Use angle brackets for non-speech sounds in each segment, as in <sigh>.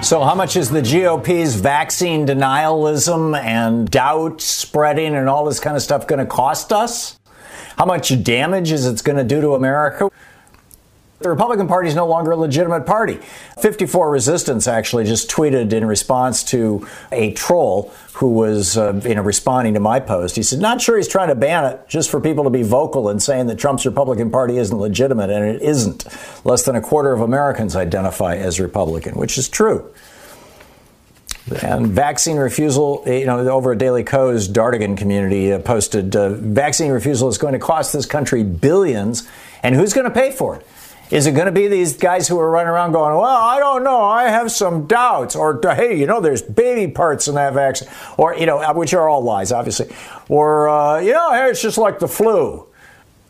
So, how much is the GOP's vaccine denialism and doubt spreading and all this kind of stuff going to cost us? How much damage is it going to do to America? The Republican Party is no longer a legitimate party. 54 Resistance actually just tweeted in response to a troll who was uh, you know, responding to my post. He said, Not sure he's trying to ban it, just for people to be vocal and saying that Trump's Republican Party isn't legitimate, and it isn't. Less than a quarter of Americans identify as Republican, which is true. And vaccine refusal, you know, over at Daily Kos Dartagnan community uh, posted uh, vaccine refusal is going to cost this country billions, and who's going to pay for it? Is it going to be these guys who are running around going, well, I don't know, I have some doubts, or hey, you know, there's baby parts in that vaccine, or you know, which are all lies, obviously, or uh, you know, hey, it's just like the flu.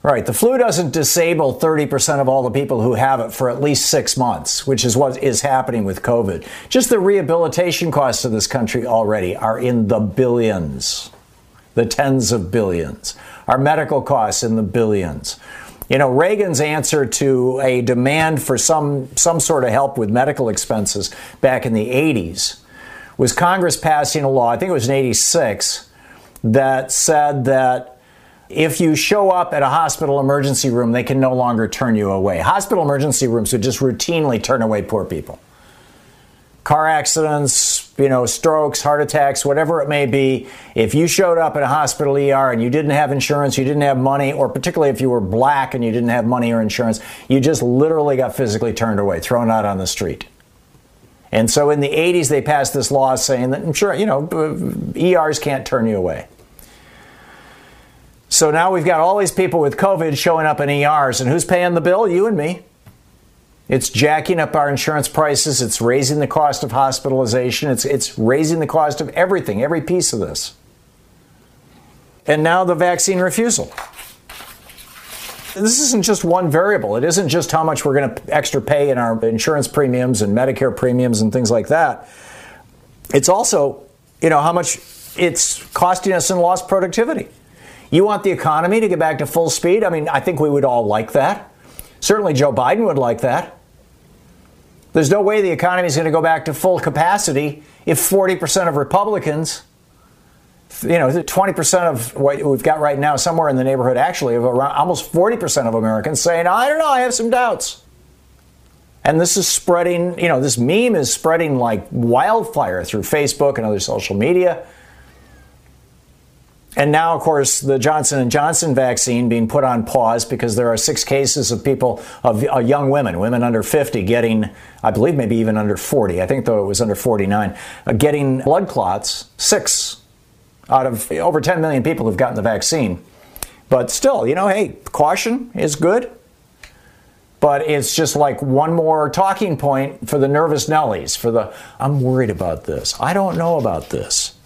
Right, the flu doesn't disable 30% of all the people who have it for at least six months, which is what is happening with COVID. Just the rehabilitation costs of this country already are in the billions, the tens of billions. Our medical costs in the billions. You know, Reagan's answer to a demand for some, some sort of help with medical expenses back in the 80s was Congress passing a law, I think it was in 86, that said that if you show up at a hospital emergency room, they can no longer turn you away. Hospital emergency rooms would just routinely turn away poor people car accidents, you know, strokes, heart attacks, whatever it may be, if you showed up at a hospital ER and you didn't have insurance, you didn't have money, or particularly if you were black and you didn't have money or insurance, you just literally got physically turned away, thrown out on the street. And so in the 80s, they passed this law saying that, sure, you know, ERs can't turn you away. So now we've got all these people with COVID showing up in ERs, and who's paying the bill? You and me. It's jacking up our insurance prices. It's raising the cost of hospitalization. It's, it's raising the cost of everything, every piece of this. And now the vaccine refusal. This isn't just one variable. It isn't just how much we're going to extra pay in our insurance premiums and Medicare premiums and things like that. It's also, you know, how much it's costing us in lost productivity. You want the economy to get back to full speed? I mean, I think we would all like that. Certainly Joe Biden would like that. There's no way the economy is going to go back to full capacity if 40% of Republicans, you know, 20% of what we've got right now, somewhere in the neighborhood actually of around almost 40% of Americans saying, I don't know, I have some doubts. And this is spreading, you know, this meme is spreading like wildfire through Facebook and other social media. And now, of course, the Johnson & Johnson vaccine being put on pause because there are six cases of people, of uh, young women, women under 50 getting, I believe maybe even under 40, I think though it was under 49, uh, getting blood clots, six out of over 10 million people who've gotten the vaccine. But still, you know, hey, caution is good. But it's just like one more talking point for the nervous Nellies, for the, I'm worried about this. I don't know about this.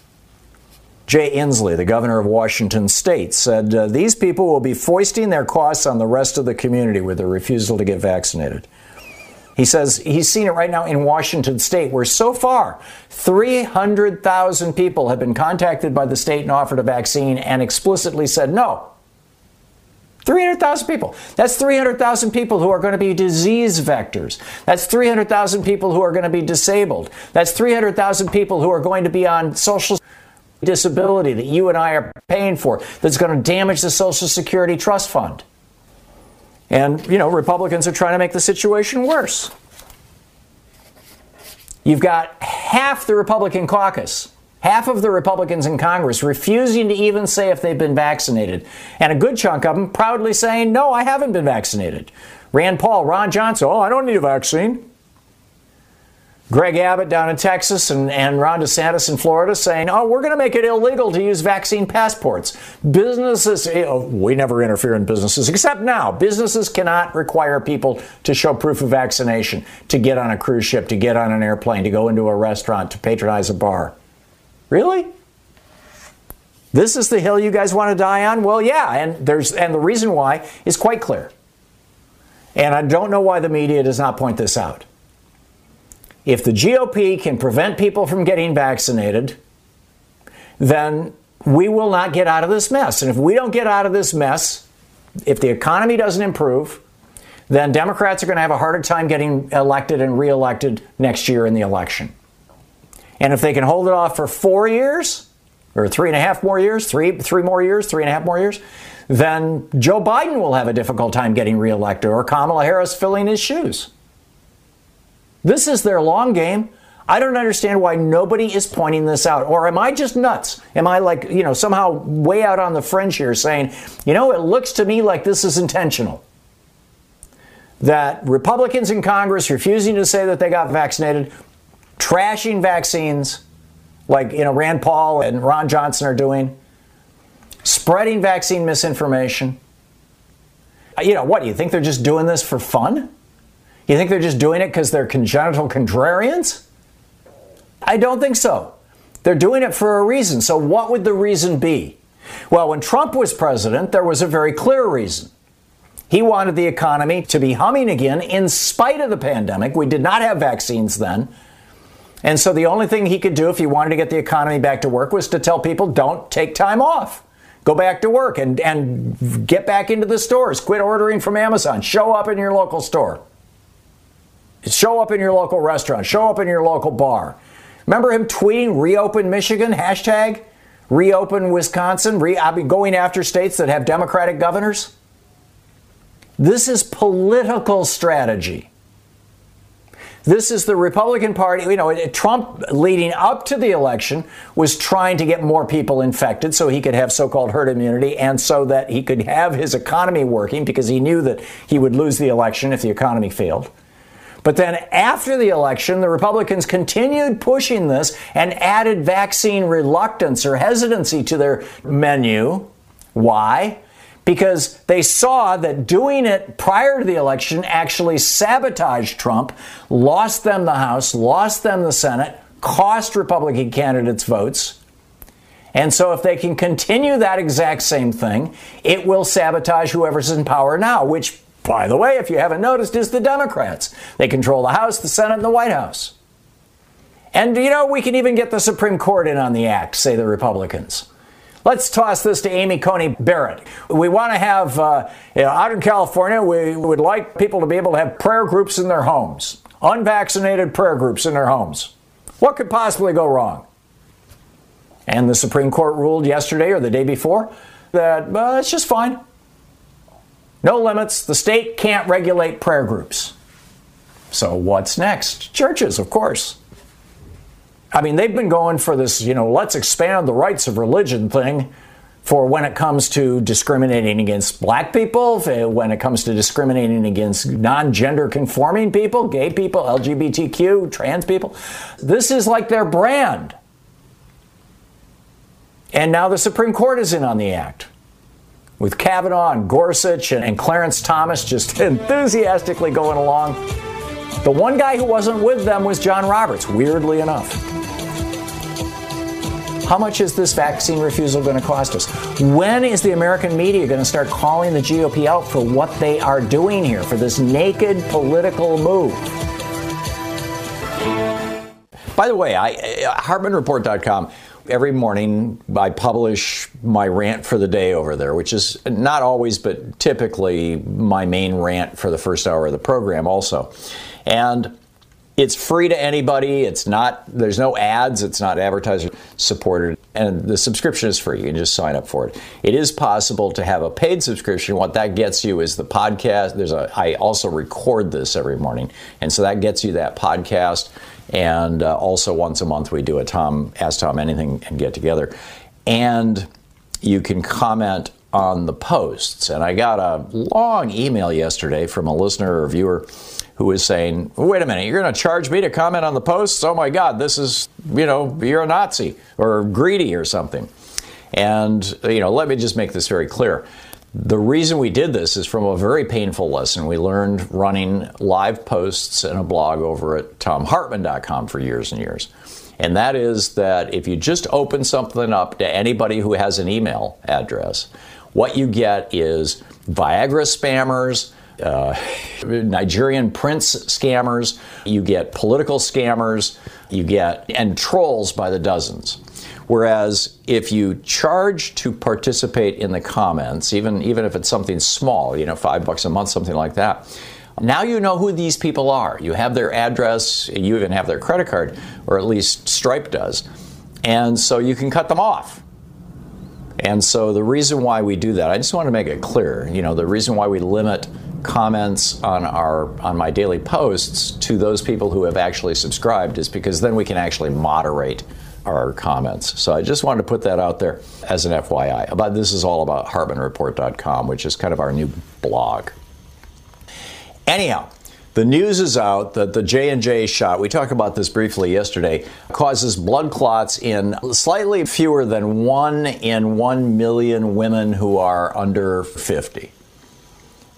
Jay Inslee, the governor of Washington state, said uh, these people will be foisting their costs on the rest of the community with their refusal to get vaccinated. He says he's seen it right now in Washington state, where so far 300,000 people have been contacted by the state and offered a vaccine and explicitly said no. 300,000 people. That's 300,000 people who are going to be disease vectors. That's 300,000 people who are going to be disabled. That's 300,000 people who are going to be on social disability that you and I are paying for that's going to damage the Social Security Trust Fund. And, you know, Republicans are trying to make the situation worse. You've got half the Republican caucus, half of the Republicans in Congress refusing to even say if they've been vaccinated, and a good chunk of them proudly saying, no, I haven't been vaccinated. Rand Paul, Ron Johnson, oh, I don't need a vaccine. Greg Abbott down in Texas and, and Ron DeSantis in Florida saying, oh, we're going to make it illegal to use vaccine passports. Businesses, you know, we never interfere in businesses, except now. Businesses cannot require people to show proof of vaccination to get on a cruise ship, to get on an airplane, to go into a restaurant, to patronize a bar. Really? This is the hill you guys want to die on? Well, yeah, and there's and the reason why is quite clear. And I don't know why the media does not point this out. If the GOP can prevent people from getting vaccinated, then we will not get out of this mess. And if we don't get out of this mess, if the economy doesn't improve, then Democrats are going to have a harder time getting elected and reelected next year in the election. And if they can hold it off for four years, or three and a half more years, three three more years, three and a half more years, then Joe Biden will have a difficult time getting reelected, or Kamala Harris filling his shoes. This is their long game. I don't understand why nobody is pointing this out. Or am I just nuts? Am I like, you know, somehow way out on the fringe here saying, you know, it looks to me like this is intentional? That Republicans in Congress refusing to say that they got vaccinated, trashing vaccines like, you know, Rand Paul and Ron Johnson are doing, spreading vaccine misinformation. Uh, you know, what? Do you think they're just doing this for fun? You think they're just doing it because they're congenital contrarians? I don't think so. They're doing it for a reason. So, what would the reason be? Well, when Trump was president, there was a very clear reason. He wanted the economy to be humming again in spite of the pandemic. We did not have vaccines then. And so the only thing he could do if he wanted to get the economy back to work was to tell people don't take time off. Go back to work and, and get back into the stores. Quit ordering from Amazon. Show up in your local store. Show up in your local restaurant. Show up in your local bar. Remember him tweeting reopen Michigan, hashtag reopen Wisconsin, re- I mean, going after states that have Democratic governors? This is political strategy. This is the Republican Party. You know, Trump leading up to the election was trying to get more people infected so he could have so called herd immunity and so that he could have his economy working because he knew that he would lose the election if the economy failed. But then after the election, the Republicans continued pushing this and added vaccine reluctance or hesitancy to their menu. Why? Because they saw that doing it prior to the election actually sabotaged Trump, lost them the House, lost them the Senate, cost Republican candidates votes. And so, if they can continue that exact same thing, it will sabotage whoever's in power now, which by the way, if you haven't noticed, is the Democrats. They control the House, the Senate, and the White House. And, you know, we can even get the Supreme Court in on the act, say the Republicans. Let's toss this to Amy Coney Barrett. We want to have, uh, you know, out in California, we would like people to be able to have prayer groups in their homes, unvaccinated prayer groups in their homes. What could possibly go wrong? And the Supreme Court ruled yesterday or the day before that uh, it's just fine. No limits. The state can't regulate prayer groups. So what's next? Churches, of course. I mean, they've been going for this, you know, let's expand the rights of religion thing for when it comes to discriminating against black people, when it comes to discriminating against non gender conforming people, gay people, LGBTQ, trans people. This is like their brand. And now the Supreme Court is in on the act with Kavanaugh and Gorsuch and, and Clarence Thomas just <laughs> enthusiastically going along. The one guy who wasn't with them was John Roberts, weirdly enough. How much is this vaccine refusal going to cost us? When is the American media going to start calling the GOP out for what they are doing here, for this naked political move? By the way, I, uh, HartmannReport.com Every morning, I publish my rant for the day over there, which is not always, but typically my main rant for the first hour of the program, also. And it's free to anybody. It's not, there's no ads. It's not advertiser supported. And the subscription is free. You can just sign up for it. It is possible to have a paid subscription. What that gets you is the podcast. There's a, I also record this every morning. And so that gets you that podcast. And uh, also once a month we do a Tom, Ask Tom Anything and get together. And you can comment on the posts. And I got a long email yesterday from a listener or viewer who was saying, wait a minute, you're going to charge me to comment on the posts? Oh my God, this is, you know, you're a Nazi or greedy or something. And, you know, let me just make this very clear. The reason we did this is from a very painful lesson we learned running live posts and a blog over at thomhartmann.com for years and years. And that is that if you just open something up to anybody who has an email address, what you get is Viagra spammers, uh, <laughs> Nigerian prince scammers, you get political scammers, you get, and trolls by the dozens. Whereas if you charge to participate in the comments, even, even if it's something small, you know, five bucks a month, something like that, now you know who these people are. You have their address, you even have their credit card, or at least Stripe does. And so you can cut them off. And so the reason why we do that, I just want to make it clear, you know, the reason why we limit comments on our on my daily posts to those people who have actually subscribed is because then we can actually moderate our comments. So I just wanted to put that out there as an FYI. About this is all about HartmannReport.com, which is kind of our new blog. Anyhow, the news is out that the J&J shot, we talked about this briefly yesterday, causes blood clots in slightly fewer than 1 in 1 million women who are under 50.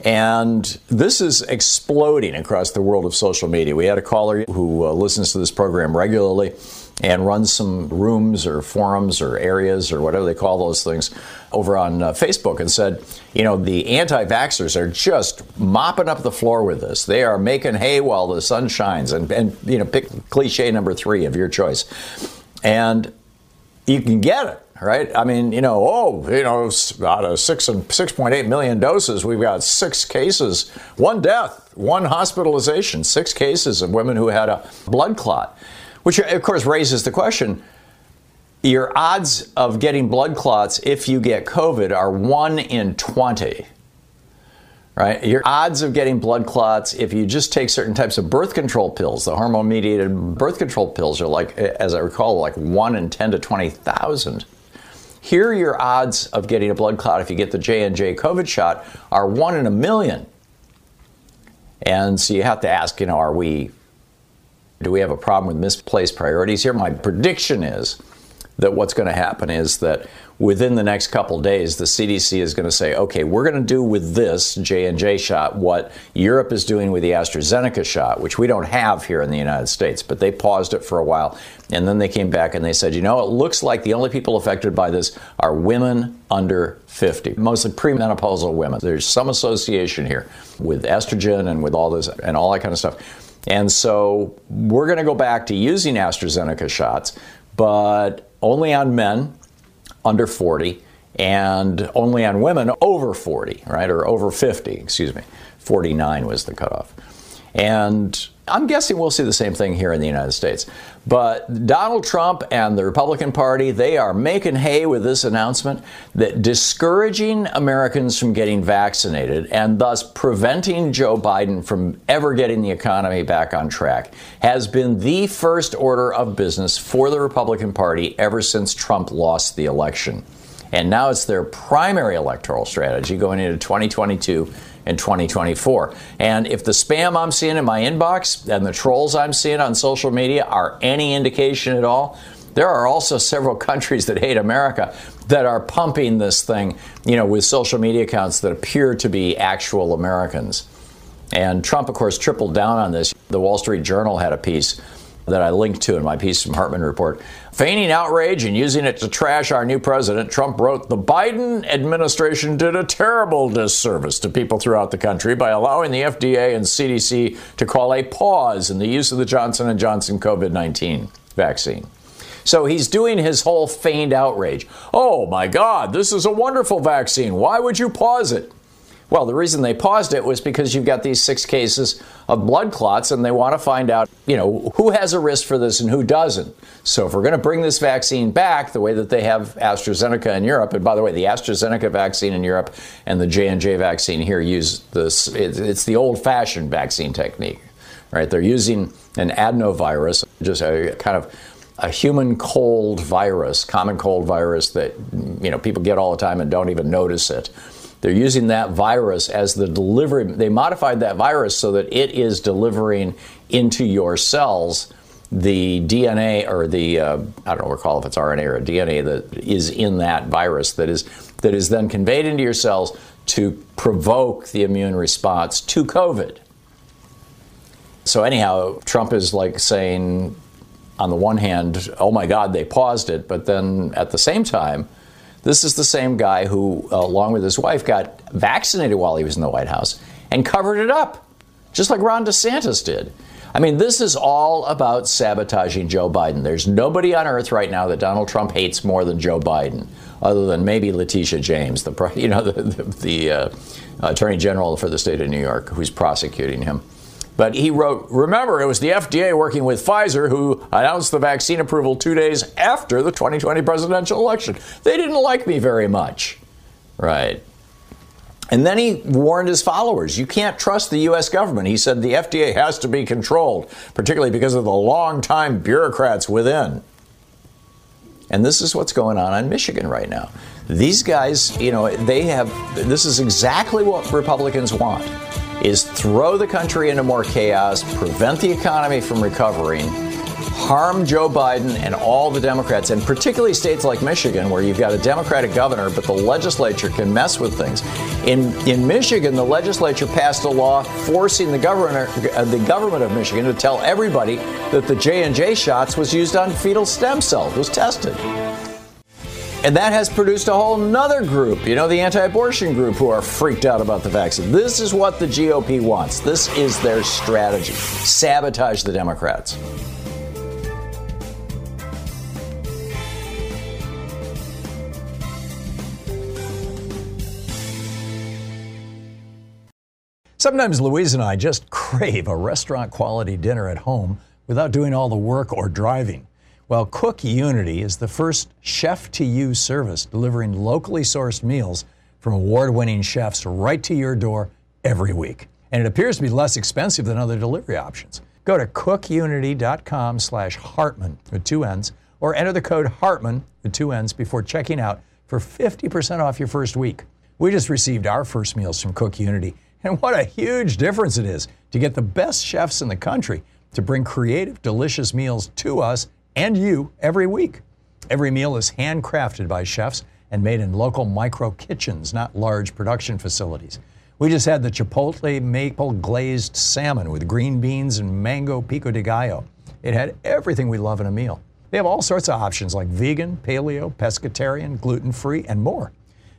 And this is exploding across the world of social media. We had a caller who uh, listens to this program regularly and run some rooms or forums or areas or whatever they call those things over on uh, Facebook and said, you know, the anti vaxxers are just mopping up the floor with this. They are making hay while the sun shines. And, and, you know, pick cliche number three of your choice. And you can get it right? I mean, you know, oh, you know, out of six and six point eight million doses, we've got six cases, one death, one hospitalization, six cases of women who had a blood clot, which of course raises the question. Your odds of getting blood clots if you get COVID are one in 20 right? Your odds of getting blood clots if you just take certain types of birth control pills, the hormone mediated birth control pills are like, as I recall, like 1 in 10 to 20,000. Here, your odds of getting a blood clot if you get the J and J COVID shot are one in a million. And so you have to ask, you know, are we, do we have a problem with misplaced priorities here? My prediction is that what's going to happen is that within the next couple days the CDC is going to say okay we're going to do with this J&J shot what Europe is doing with the AstraZeneca shot which we don't have here in the United States but they paused it for a while. And then they came back and they said you know it looks like the only people affected by this are women under 50 mostly premenopausal women. There's some association here with estrogen and with all this and all that kind of stuff and so we're going to go back to using AstraZeneca shots but only on men under 40 and only on women over 40, right? Or over 50, excuse me. 49 was the cutoff. And I'm guessing we'll see the same thing here in the United States. But Donald Trump and the Republican Party, they are making hay with this announcement that discouraging Americans from getting vaccinated and thus preventing Joe Biden from ever getting the economy back on track has been the first order of business for the Republican Party ever since Trump lost the election. And now it's their primary electoral strategy going into 2022 in 2024. And if the spam I'm seeing in my inbox and the trolls I'm seeing on social media are any indication at all, there are also several <laughs> countries that hate America that are pumping this thing, you know, with social media accounts that appear to be actual Americans. And Trump, of course, tripled down on this. The Wall Street Journal had a piece that I linked to in my piece from Hartmann Report. Feigning outrage and using it to trash our new president, Trump wrote, The Biden administration did a terrible disservice to people throughout the country by allowing the FDA and CDC to call a pause in the use of the Johnson & Johnson COVID-19 vaccine. So he's doing his whole feigned outrage. Oh my God, this is a wonderful vaccine. Why would you pause it? Well, the reason they paused it was because you've got these six cases of blood clots and they want to find out, you know, who has a risk for this and who doesn't. So if we're going to bring this vaccine back the way that they have AstraZeneca in Europe, and by the way, the AstraZeneca vaccine in Europe and the J&J vaccine here use this it's the old-fashioned vaccine technique. Right? They're using an adenovirus, just a kind of a human cold virus, common cold virus that you know people get all the time and don't even notice it they're using that virus as the delivery. They modified that virus so that it is delivering into your cells the DNA or the uh, I don't recall if it's RNA or DNA that is in that virus that is that is then conveyed into your cells to provoke the immune response to COVID. So anyhow, Trump is like saying, on the one hand, oh my God, they paused it, but then at the same time this is the same guy who, uh, along with his wife, got vaccinated while he was in the White House and covered it up, just like Ron DeSantis did. I mean, this is all about sabotaging Joe Biden. There's nobody on earth right now that Donald Trump hates more than Joe Biden, other than maybe Letitia James, the <laughs> you know the, the, the uh, Attorney General for the state of New York, who's prosecuting him. But he wrote, remember, it was the FDA working with Pfizer who announced the vaccine approval two days after the 2020 presidential election. They didn't like me very much. Right. And then he warned his followers you can't trust the U.S. government. He said the FDA has to be controlled, particularly because of the long-time bureaucrats within. And this is what's going on in Michigan right now. These guys, you know, they have, this is exactly what Republicans want is throw the country into more chaos, prevent the economy from recovering, harm Joe Biden and all the Democrats, and particularly states like Michigan, where you've got a Democratic governor, but the legislature can mess with things. In in Michigan, the legislature passed a law forcing the governor, uh, the government of Michigan, to tell everybody that the J and J shots was used on fetal stem cells, was tested. And that has produced a whole nother group, you know, the anti abortion group, who are freaked out about the vaccine. This is what the GOP wants. This is their strategy sabotage the Democrats. Sometimes Louise and I just <laughs> crave a restaurant quality dinner at home without doing all the work or driving. Well, Cook Unity is the first chef to you service delivering locally sourced meals from award winning chefs right to your door every week. And it appears to be less expensive than other delivery options. Go to cookunity.com slash Hartmann with two N's or enter the code Hartmann with two N's before checking out for 50% off your first week. We just received our first meals from Cook Unity, and what a huge difference it is to get the best chefs in the country to bring creative, delicious meals to us and you every week. Every meal is handcrafted by chefs and made in local micro kitchens, not large production facilities. We just had the Chipotle maple glazed salmon with green beans and mango pico de gallo. It had everything we love in a meal. They have all sorts of options like vegan, paleo, pescatarian, gluten free, and more.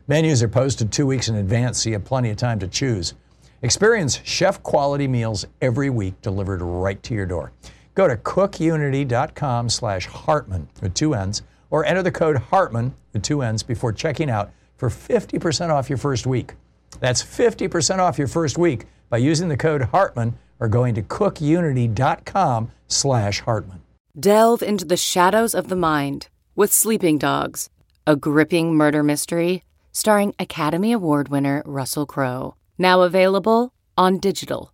Menus are posted two weeks in advance, so you have plenty of time to choose. Experience chef quality meals every week delivered right to your door. Go to cookunity.com slash Hartmann with two N's or enter the code Hartmann with two N's before checking out for 50% off your first week. That's 50% off your first week by using the code Hartmann or going to cookunity.com slash Hartmann. Delve into the shadows of the mind with Sleeping Dogs, a gripping murder mystery starring Academy Award winner Russell Crowe. Now available on digital.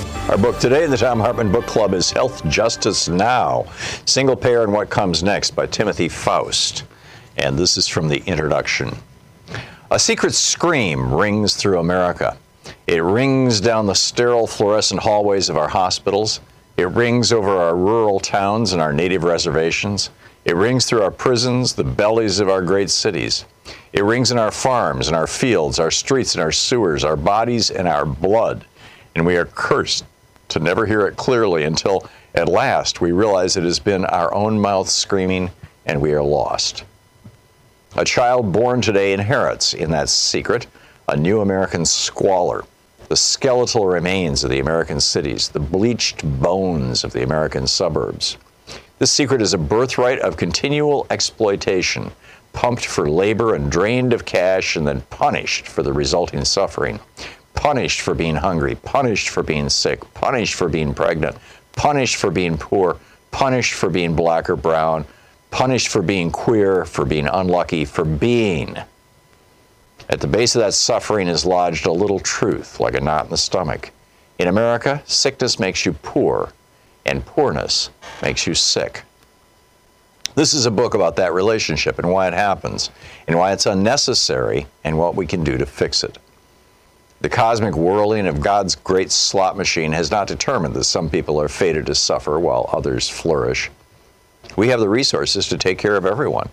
Our book today in the Thom Hartmann Book Club is Health Justice Now Single Payer and What Comes Next by Timothy Faust. And this is from the introduction. A secret scream rings through America. It rings down the sterile fluorescent hallways of our hospitals. It rings over our rural towns and our native reservations. It rings through our prisons, the bellies of our great cities. It rings in our farms and our fields, our streets and our sewers, our bodies and our blood. And we are cursed to never hear it clearly until at last we realize it has been our own mouth screaming and we are lost. A child born today inherits in that secret a new American squalor, the skeletal remains of the American cities, the bleached bones of the American suburbs. This secret is a birthright of continual exploitation, pumped for labor and drained of cash and then punished for the resulting suffering punished for being hungry, punished for being sick, punished for being pregnant, punished for being poor, punished for being black or brown, punished for being queer, for being unlucky, for being. At the base of that suffering is lodged a little truth, like a knot in the stomach. In America, sickness makes you poor, and poorness makes you sick. This is a book about that relationship and why it happens, and why it's unnecessary, and what we can do to fix it. The cosmic whirling of God's great slot machine has not determined that some people are fated to suffer while others flourish. We have the resources to take care of everyone,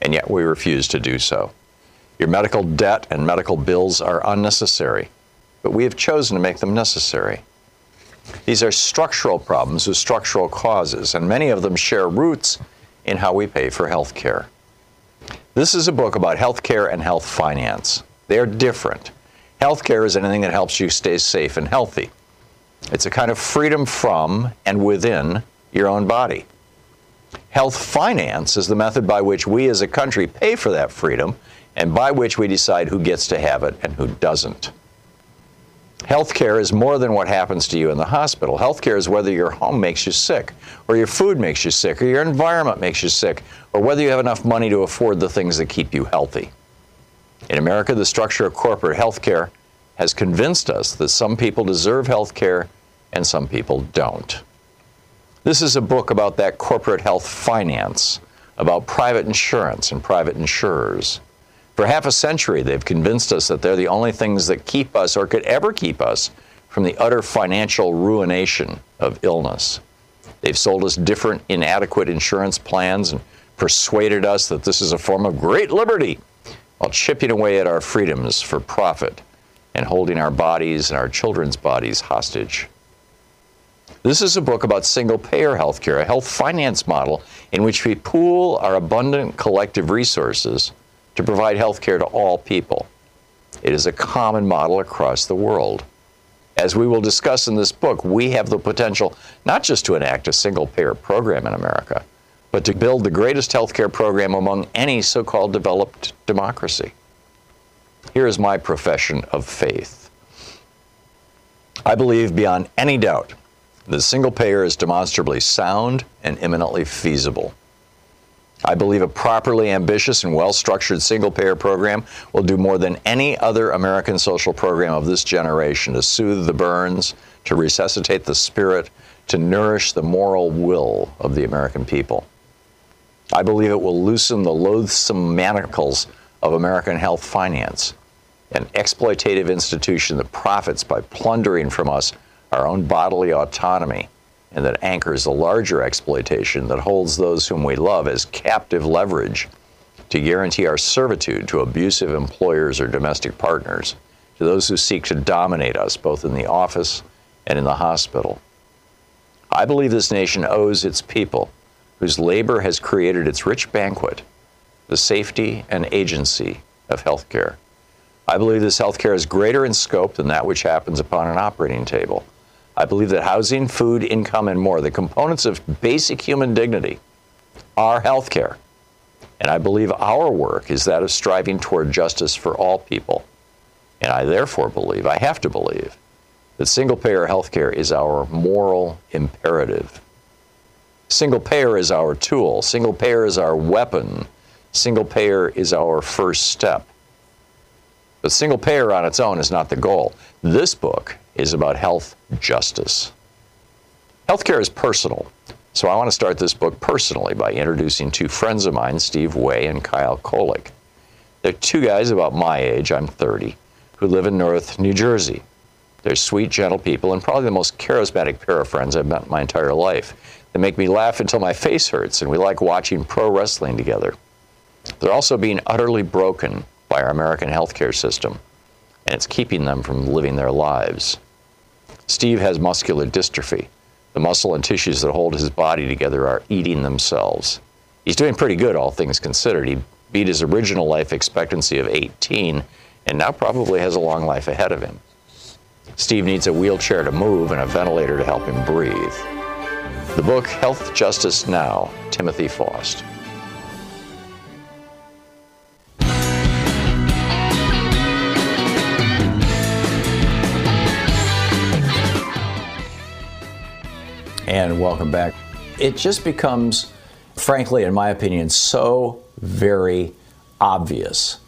and yet we refuse to do so. Your medical debt and medical bills are unnecessary, but we have chosen to make them necessary. These are structural problems with structural causes, and many of them share roots in how we pay for health care. This is a book about health care and health finance. They are different. Healthcare is anything that helps you stay safe and healthy. It's a kind of freedom from and within your own body. Health finance is the method by which we as a country pay for that freedom and by which we decide who gets to have it and who doesn't. Healthcare is more than what happens to you in the hospital. Healthcare is whether your home makes you sick, or your food makes you sick, or your environment makes you sick, or whether you have enough money to afford the things that keep you healthy. In America, the structure of corporate health care has convinced us that some people deserve health care and some people don't. This is a book about that corporate health finance, about private insurance and private insurers. For half a century, they've convinced us that they're the only things that keep us or could ever keep us from the utter financial ruination of illness. They've sold us different, inadequate insurance plans and persuaded us that this is a form of great liberty while chipping away at our freedoms for profit and holding our bodies and our children's bodies hostage. This is a book about single payer healthcare, a health finance model in which we pool our abundant collective resources to provide healthcare to all people. It is a common model across the world. As we will discuss in this book, we have the potential not just to enact a single payer program in America, but to build the greatest healthcare program among any so called developed democracy. Here is my profession of faith. I believe beyond any doubt that single payer is demonstrably sound and imminently feasible. I believe a properly ambitious and well structured single payer program will do more than any other American social program of this generation to soothe the burns, to resuscitate the spirit, to nourish the moral will of the American people. I believe it will loosen the loathsome manacles of American health finance, an exploitative institution that profits by plundering from us our own bodily autonomy and that anchors a larger exploitation that holds those whom we love as captive leverage to guarantee our servitude to abusive employers or domestic partners, to those who seek to dominate us both in the office and in the hospital. I believe this nation owes its people whose labor has created its rich banquet, the safety and agency of healthcare. I believe this healthcare is greater in scope than that which happens upon an operating table. I believe that housing, food, income, and more, the components of basic human dignity, are healthcare. And I believe our work is that of striving toward justice for all people. And I therefore believe, I have to believe, that single payer healthcare is our moral imperative. Single payer is our tool, single payer is our weapon, single payer is our first step. But single payer on its own is not the goal. This book is about health justice. Healthcare is personal, so I want to start this book personally by introducing two friends of mine, Steve Way and Kyle Kolek. They're two guys about my age, I'm 30, who live in North New Jersey. They're sweet, gentle people, and probably the most charismatic pair of friends I've met my entire life. They make me laugh until my face hurts, and we like watching pro wrestling together. They're also being utterly broken by our American healthcare system, and it's keeping them from living their lives. Steve has muscular dystrophy. The muscle and tissues that hold his body together are eating themselves. He's doing pretty good, all things considered. He beat his original life expectancy of 18 and now probably has a long life ahead of him. Steve needs a wheelchair to move and a ventilator to help him breathe. The book Health Justice Now, Timothy Faust. And welcome back. It just becomes, frankly, in my opinion, so very obvious.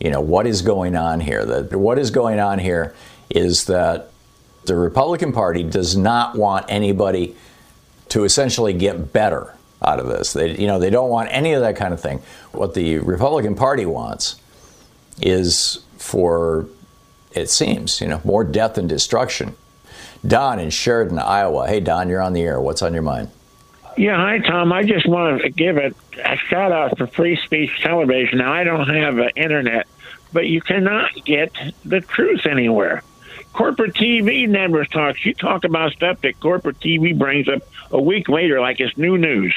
You know, what is going on here? That what is going on here is that the Republican Party does not want anybody to essentially get better out of this. They, you know, they don't want any of that kind of thing. What the Republican Party wants is for, it seems, you know, more death and destruction. Don in Sheridan, Iowa. Hey, Don, you're on the air. What's on your mind? Yeah, hi, Tom. I just want to give a, a shout out for free speech television. Now, I don't have uh, internet, but you cannot get the truth anywhere. Corporate TV never talks. You talk about stuff that corporate TV brings up a week later like it's new news.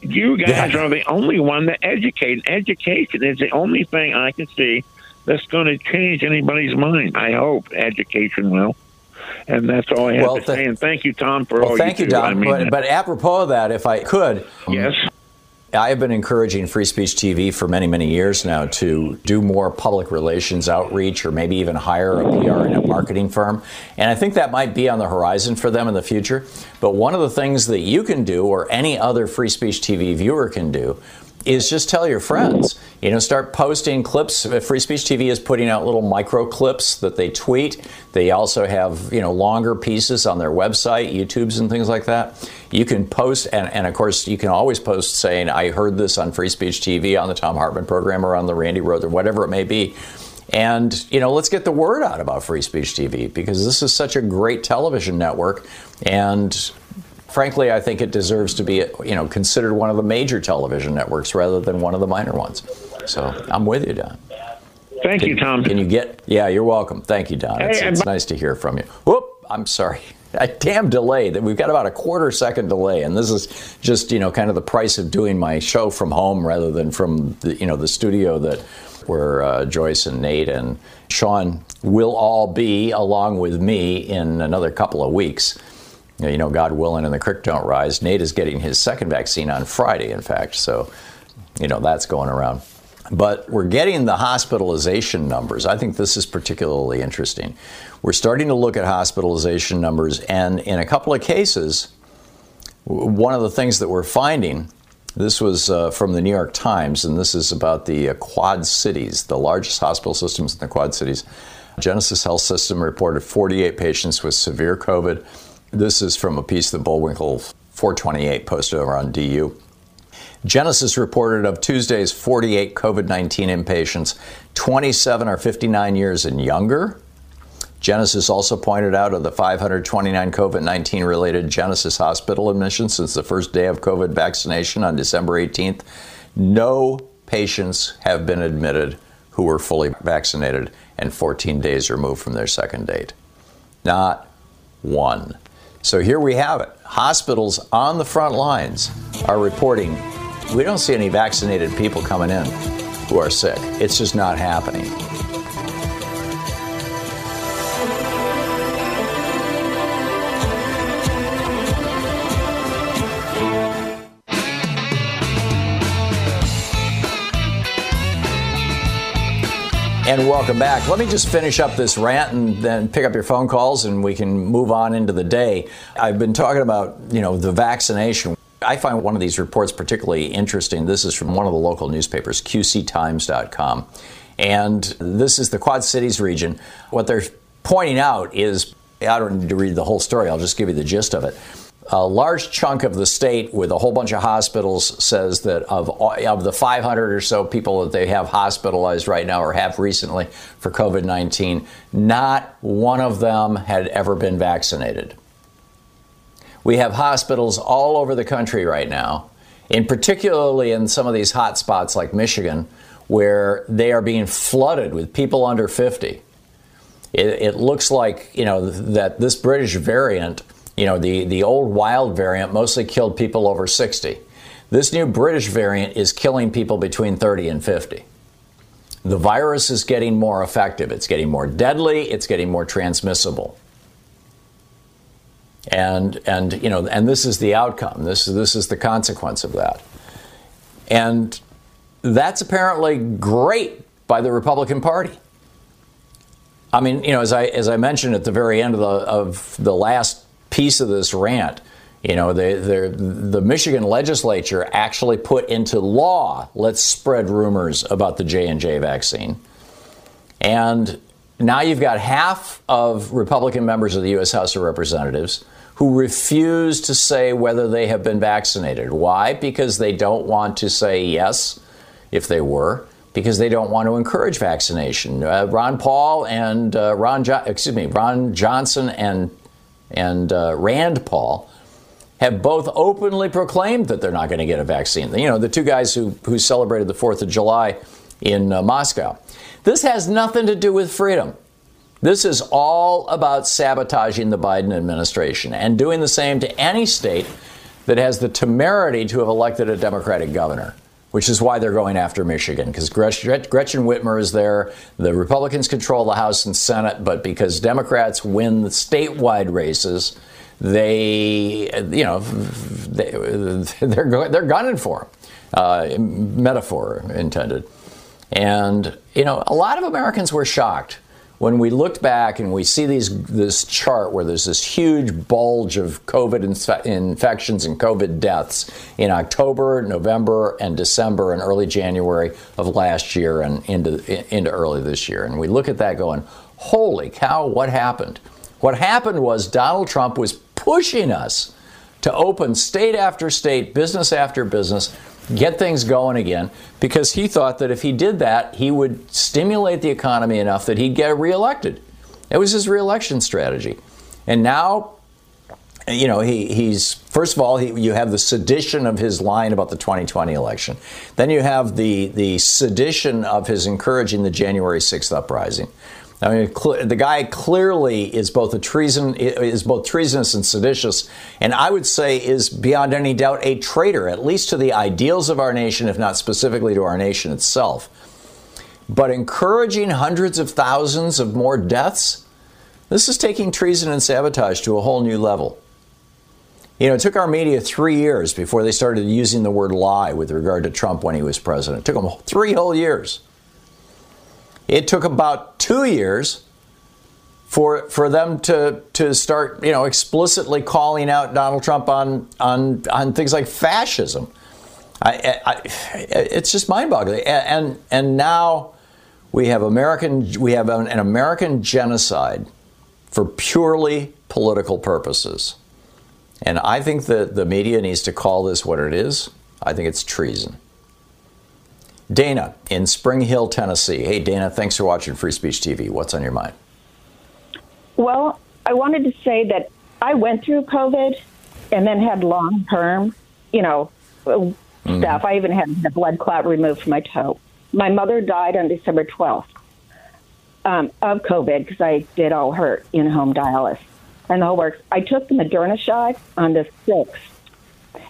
You guys yeah. are the only one that educate. Education is the only thing I can see that's going to change anybody's mind. I hope education will. And that's all I have well, to th- say. And thank you, Tom, for well, all thank you. Don. I mean but, but apropos of that, if I could, yes. I have been encouraging Free Speech TV for many, many years now to do more public relations outreach or maybe even hire a PR and a marketing firm. And I think that might be on the horizon for them in the future. But one of the things that you can do, or any other Free Speech TV viewer can do, is just tell your friends. You know, start posting clips. Free Speech TV is putting out little micro clips that they tweet. They also have, you know, longer pieces on their website, YouTubes and things like that. You can post, and, and of course, you can always post saying, I heard this on Free Speech TV, on the Thom Hartmann program, or on the Randi Rhodes, or whatever it may be. And, you know, let's get the word out about Free Speech TV because this is such a great television network. And frankly, I think it deserves to be, you know, considered one of the major television networks rather than one of the minor ones. So I'm with you, Don. Thank can, you, Tom. Can you get? Yeah, you're welcome. Thank you, Don. It's, hey, it's nice to hear from you. Whoop! I'm sorry. A damn delay. That we've got about a quarter second delay, and this is just you know kind of the price of doing my show from home rather than from the you know the studio that where uh, Joyce and Nate and Sean will all be along with me in another couple of weeks you know, God willing, and the creek don't rise. Nate is getting his second vaccine on Friday, in fact. So, you know, that's going around. But we're getting the hospitalization numbers. I think this is particularly interesting. We're starting to look at hospitalization numbers, and in a couple of cases, one of the things that we're finding this was uh, from the New York Times, and this is about the uh, Quad Cities, the largest hospital systems in the Quad Cities. Genesis Health System reported 48 patients with severe COVID this is from a piece that Bullwinkle 428 posted over on DU. Genesis reported of Tuesday's 48 COVID 19 inpatients, 27 are 59 years and younger. Genesis also pointed out of the 529 COVID 19 related Genesis hospital admissions since the first day of COVID vaccination on December 18th, no patients have been admitted who were fully vaccinated and 14 days removed from their second date. Not one. So here we have it. Hospitals on the front lines are reporting we don't see any vaccinated people coming in who are sick. It's just not happening. And welcome back. Let me just finish up this rant and then pick up your phone calls and we can move on into the day. I've been talking about, you know, the vaccination. I find one of these reports particularly interesting. This is from one of the local newspapers, qctimes.com. And this is the Quad Cities region. What they're pointing out is I don't need to read the whole story. I'll just give you the gist of it. A large chunk of the state, with a whole bunch of hospitals, says that of of the 500 or so people that they have hospitalized right now or have recently for COVID 19, not one of them had ever been vaccinated. We have hospitals all over the country right now, and particularly in some of these hot spots like Michigan, where they are being flooded with people under 50. It, it looks like you know that this British variant, you know the the old wild variant, mostly killed people over 60. This new British variant is killing people between 30 and 50. The virus is getting more effective. It's getting more deadly. It's getting more transmissible and and you know and this is the outcome this this is the consequence of that and that's apparently great by the Republican Party I mean you know as I as I mentioned at the very end of the of the last piece of this rant you know the the the Michigan legislature actually put into law let's spread rumors about the J&J vaccine and now you've got half of Republican members of the U.S. House of Representatives who refuse to say whether they have been vaccinated. Why? Because they don't want to say yes if they were, because they don't want to encourage vaccination. Uh, Ron Paul and uh, Ron, jo- excuse me, Ron Johnson and and uh, Rand Paul have both openly proclaimed that they're not going to get a vaccine. You know, the two guys who who celebrated the Fourth of July in uh, Moscow. This has nothing to do with freedom. This is all about sabotaging the Biden administration and doing the same to any state that has the temerity to have elected a Democratic governor, which is why they're going after Michigan, because Gretchen Whitmer is there. The Republicans control the House and Senate, but because Democrats win the statewide races, they, you know, they, they're, they're gunning for them. Uh, metaphor intended. And, you know, a lot of Americans were shocked when we looked back and we see these this chart where there's this huge bulge of COVID inf- infections and COVID deaths in October, November, and December and early January of last year and into into early this year, and we look at that going, "Holy cow! What happened?" What happened was Donald Trump was pushing us to open state after state, business after business, get things going again because he thought that if he did that, he would stimulate the economy enough that he'd get reelected. It was his reelection strategy. And now, you know, he, he's, first of all, he, you have the sedition of his line about the 2020 election. Then you have the, the sedition of his encouraging the January 6th uprising. I mean, cl- the guy clearly is both a treason is both treasonous and seditious, and I would say is beyond any doubt a traitor, at least to the ideals of our nation, if not specifically to our nation itself. But encouraging hundreds of thousands of more deaths, this is taking treason and sabotage to a whole new level. You know, it took our media three years before they started using the word lie with regard to Trump when he was president. It took them three whole years. It took about two years for for them to to start you know explicitly calling out Donald Trump on on on things like fascism. I, I, it's just mind-boggling. And and now we have American we have an, an American genocide for purely political purposes. And I think that the media needs to call this what it is. I think it's treason. Dana in Spring Hill, Tennessee. Hey, Dana, thanks for watching Free Speech TV. What's on your mind? Well, I wanted to say that I went through COVID and then had long term, you know, mm-hmm. stuff. I even had the blood clot removed from my toe. My mother died on December 12th um, of COVID because I did all her in home dialysis and the whole works. I took the Moderna shot on the 6th,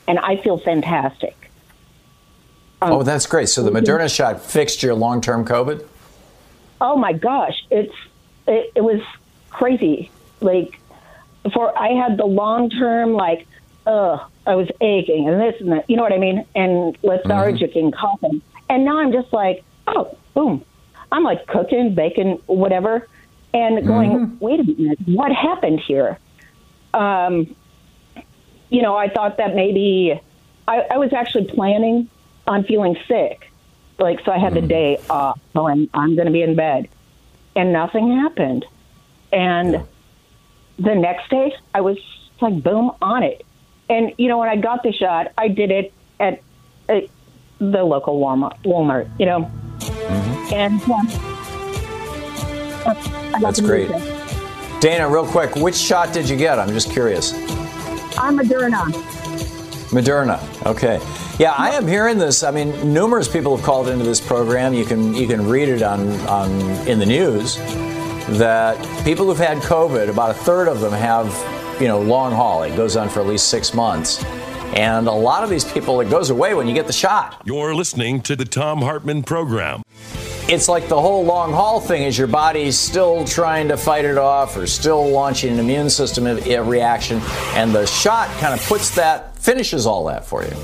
and I feel fantastic. Um, oh, that's great. So the Moderna shot fixed your long term COVID? Oh my gosh, it's it, it was crazy. Like for I had the long term like ugh, I was aching and this and that, you know what I mean, and lethargic mm-hmm. and coughing. And now I'm just like, oh, boom. I'm like cooking, baking, whatever, and going, mm-hmm. wait a minute, what happened here? Um, you know, I thought that maybe I, I was actually planning I'm feeling sick. Like, so I had mm. the day off. So I'm, I'm going to be in bed. And nothing happened. And, yeah. the next day, I was like, boom, on it. And, you know, when I got the shot, I did it at, at the local Walmart, Walmart you know. Mm-hmm. And um, that's great. Dana, real quick, which shot did you get? I'm just curious. I'm Moderna. Moderna. Okay. Yeah, I am hearing this. I mean, numerous people have called into this program. You can you can read it on, on in the news that people who've had COVID, about a third of them have, you know, long haul. It goes on for at least six months. And a lot of these people, it goes away when you get the shot. You're listening to the Thom Hartmann program. It's like the whole long haul thing is your body's still trying to fight it off or still launching an immune system reaction. And the shot kind of puts that, finishes all that for you.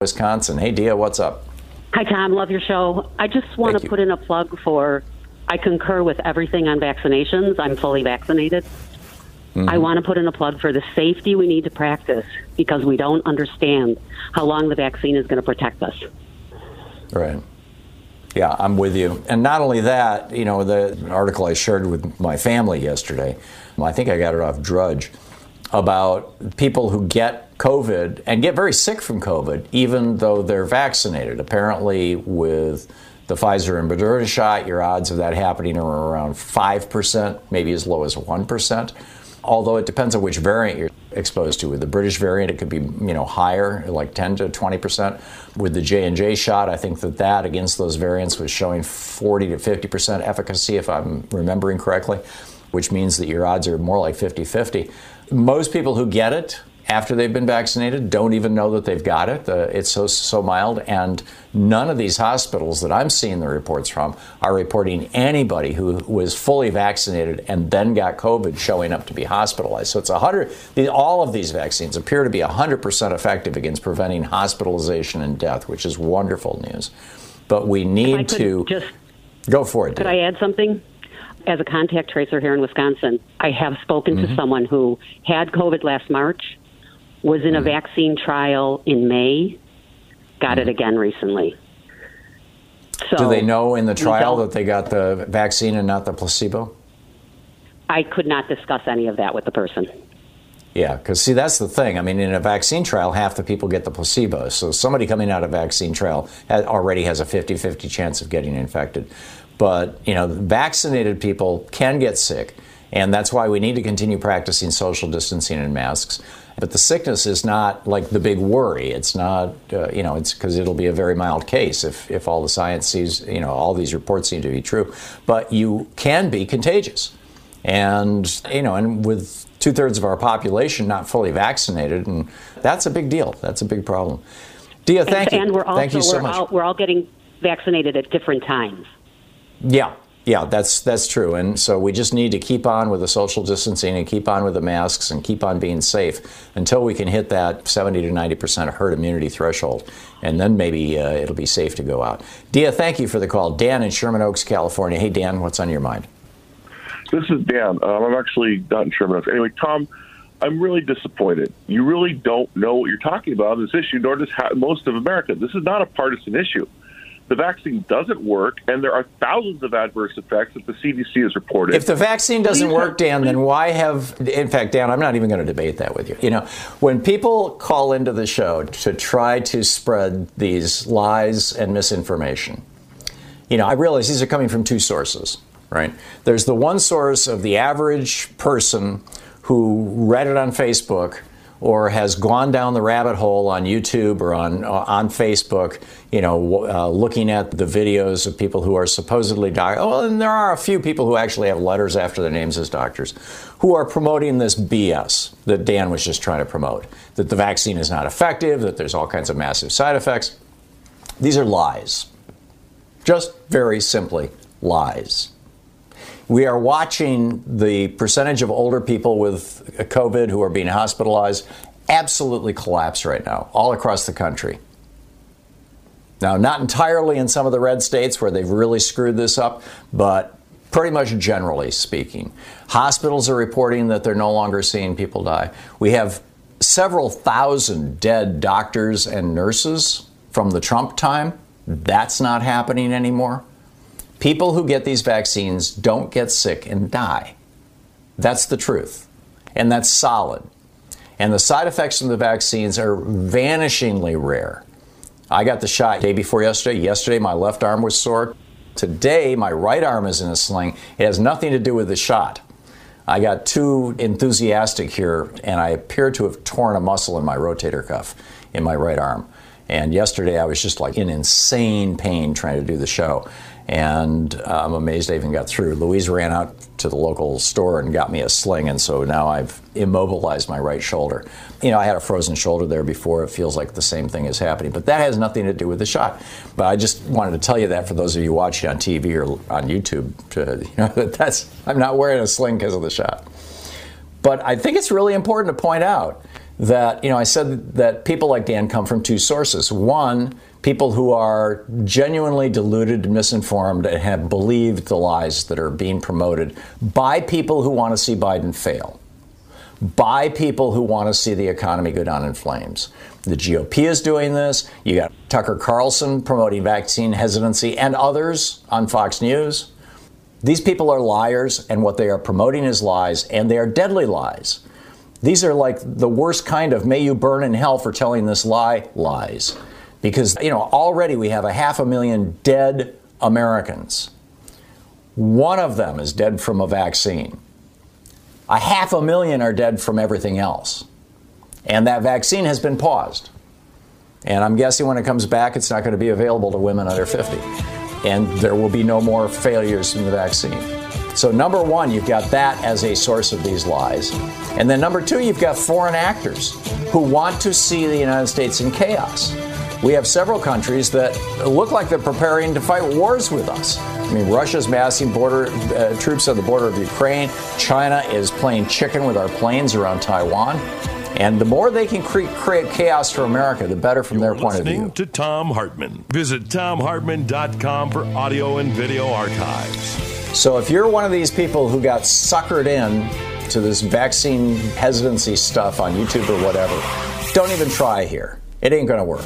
Wisconsin. Hey, Dia, what's up? Hi, Thom. Love your show. I just want Thank to you. put in a plug for I concur with everything on vaccinations. I'm fully vaccinated. Mm-hmm. I want to put in a plug for the safety we need to practice because we don't understand how long the vaccine is going to protect us. Right. Yeah, I'm with you. And not only that, you know, the article I shared with my family yesterday, I think I got it off Drudge, about people who get COVID and get very sick from COVID, even though they're vaccinated. Apparently, with the Pfizer and Moderna shot, your odds of that happening are around 5%, maybe as low as 1%. Although it depends on which variant you're exposed to. With the British variant, it could be you know higher, like 10 to 20 percent. With the J and J shot, I think that that against those variants was showing 40 to 50 percent efficacy, if I'm remembering correctly, which means that your odds are more like 50-50. Most people who get it after they've been vaccinated don't even know that they've got it. Uh, it's so so mild, and none of these hospitals that I'm seeing the reports from are reporting anybody who was fully vaccinated and then got COVID showing up to be hospitalized. So it's a hundred. All of these vaccines appear to be hundred percent effective against preventing hospitalization and death, which is wonderful news. But we need to just go for it. Could Dave. I add something? As a contact tracer here in Wisconsin, I have spoken Mm-hmm. to someone who had COVID last March, was in a mm. vaccine trial in May, got it mm. again recently. So Do they know in the trial that they got the vaccine and not the placebo? I could not discuss any of that with the person. Yeah, because see, that's the thing. I mean, in a vaccine trial, half the people get the placebo. So somebody coming out of a vaccine trial already has a 50 50 chance of getting infected. But, you know, vaccinated people can get sick. And that's why we need to continue practicing social distancing and masks. But the sickness is not like the big worry. It's not, uh, you know, it's because it'll be a very mild case if, if all the science sees, you know, all these reports seem to be true. But you can be contagious. And, you know, and with two thirds of our population not fully vaccinated, and that's a big deal. That's a big problem. Dia, thank and, you. And we're also thank you so we're, much. all, we're all getting vaccinated at different times. Yeah, yeah, that's that's true. And so we just need to keep on with the social distancing and keep on with the masks and keep on being safe until we can hit that 70 to 90 percent herd immunity threshold, and then maybe uh, it'll be safe to go out. Dia, thank you for the call. Dan in Sherman Oaks, California. Hey, Dan, what's on your mind? This is Dan. Um, I'm actually not in Sherman Oaks. Anyway, Thom, I'm really disappointed. You really don't know what you're talking about on this issue, nor does most of America. This is not a partisan issue. The vaccine doesn't work, and there are thousands of adverse effects that the CDC has reported. If the vaccine doesn't work, Dan, then why have, in fact, Dan, I'm not even going to debate that with you. You know, when people call into the show to try to spread these lies and misinformation, you know, I realize these are coming from two sources, right? There's the one source of the average person who read it on Facebook or has gone down the rabbit hole on YouTube or on uh, on Facebook, you know, uh, looking at the videos of people who are supposedly dying. Oh, and there are a few people who actually have letters after their names as doctors, who are promoting this BS that Dan was just trying to promote. That the vaccine is not effective. That there's all kinds of massive side effects. These are lies. Just very simply lies. We are watching the percentage of older people with COVID who are being hospitalized absolutely collapse right now, all across the country. Now, not entirely in some of the red states where they've really screwed this up, but pretty much generally speaking. Hospitals are reporting that they're no longer seeing people die. We have several thousand dead doctors and nurses from the Trump time. That's not happening anymore. People who get these vaccines don't get sick and die. That's the truth. And that's solid. And the side effects from the vaccines are vanishingly rare. I got the shot day before yesterday. Yesterday, my left arm was sore. Today, my right arm is in a sling. It has nothing to do with the shot. I got too enthusiastic here, and I appear to have torn a muscle in my rotator cuff in my right arm. And yesterday, I was just like in insane pain trying to do the show and uh, I'm amazed I even got through. Louise ran out to the local store and got me a sling, and so now I've immobilized my right shoulder. You know, I had a frozen shoulder there before. It feels like the same thing is happening, but that has nothing to do with the shot. But I just wanted to tell you that for those of you watching on TV or on YouTube, to, <laughs> you know, that that's I'm not wearing a sling because of the shot. But I think it's really important to point out that you know I said that people like Dan come from two sources. One people who are genuinely deluded and misinformed and have believed the lies that are being promoted by people who want to see Biden fail, by people who want to see the economy go down in flames. The GOP is doing this. You got Tucker Carlson promoting vaccine hesitancy and others on Fox News. These people are liars, and what they are promoting is lies, and they are deadly lies. These are like the worst kind of may you burn in hell for telling this lie lies because you know already we have a half a million dead Americans. One of them is dead from a vaccine. A half a million are dead from everything else. And that vaccine has been paused. And I'm guessing when it comes back, it's not going to be available to women under 50. And there will be no more failures in the vaccine. So, number one, you've got that as a source of these lies. And then, number two, you've got foreign actors who want to see the United States in chaos we have several countries that look like they're preparing to fight wars with us. I mean, Russia's massing border uh, troops on the border of Ukraine. China is playing chicken with our planes around Taiwan. And the more they can cre- create chaos for America, the better from You're their point of view. Listening to Thom Hartmann. Visit thomhartmann.com for audio and video archives. So if you're one of these people who got suckered in to this vaccine hesitancy stuff on YouTube or whatever, don't even try here. It ain't going to work.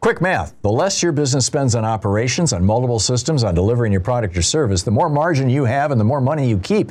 Quick math the less your business spends on operations, on multiple systems, on delivering your product or service, the more margin you have and the more money you keep.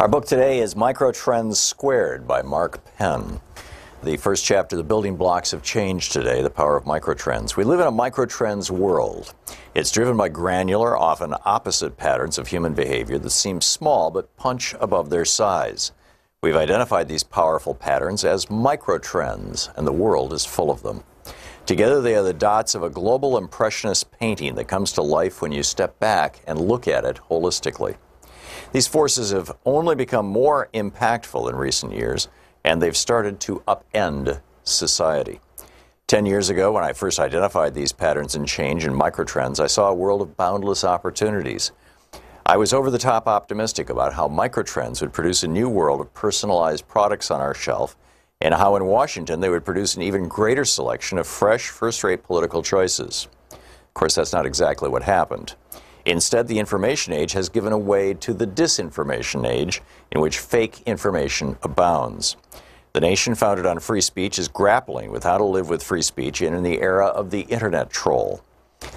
Our book today is Microtrends Squared by Mark Penn. The first chapter, The Building Blocks of Change Today, The Power of Microtrends. We live in a microtrends world. It's driven by granular, often opposite patterns of human behavior that seem small but punch above their size. We've identified these powerful patterns as microtrends, and the world is full of them. Together, they are the dots of a global impressionist painting that comes to life when you step back and look at it holistically. These forces have only become more impactful in recent years, and they've started to upend society. Ten years ago, when I first identified these patterns in change and microtrends, I saw a world of boundless opportunities. I was over the top optimistic about how microtrends would produce a new world of personalized products on our shelf and how in Washington they would produce an even greater selection of fresh, first rate political choices. Of course, that's not exactly what happened. Instead, the information age has given way to the disinformation age, in which fake information abounds. The nation founded on free speech is grappling with how to live with free speech in the era of the internet troll.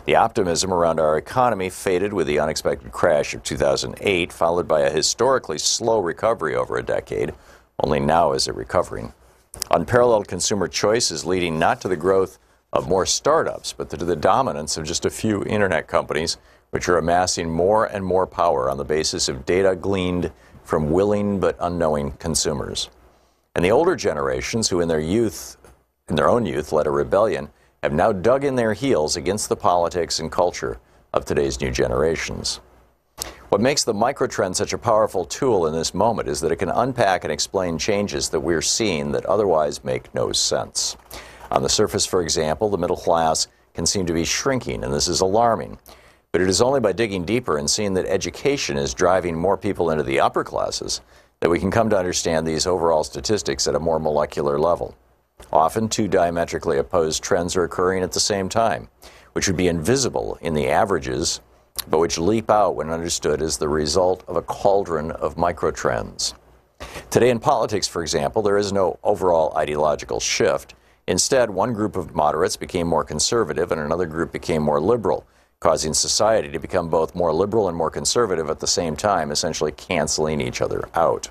The optimism around our economy faded with the unexpected crash of 2008, followed by a historically slow recovery over a decade. Only now is it recovering. Unparalleled consumer choice is leading not to the growth of more startups, but to the dominance of just a few internet companies, which are amassing more and more power on the basis of data gleaned from willing but unknowing consumers. And the older generations, who in their youth, in their own youth, led a rebellion, have now dug in their heels against the politics and culture of today's new generations. What makes the microtrend such a powerful tool in this moment is that it can unpack and explain changes that we're seeing that otherwise make no sense. On the surface, for example, the middle class can seem to be shrinking, and this is alarming. But it is only by digging deeper and seeing that education is driving more people into the upper classes that we can come to understand these overall statistics at a more molecular level. Often, two diametrically opposed trends are occurring at the same time, which would be invisible in the averages but which leap out when understood as the result of a cauldron of microtrends. Today in politics, for example, there is no overall ideological shift. Instead, one group of moderates became more conservative and another group became more liberal, causing society to become both more liberal and more conservative at the same time, essentially canceling each other out.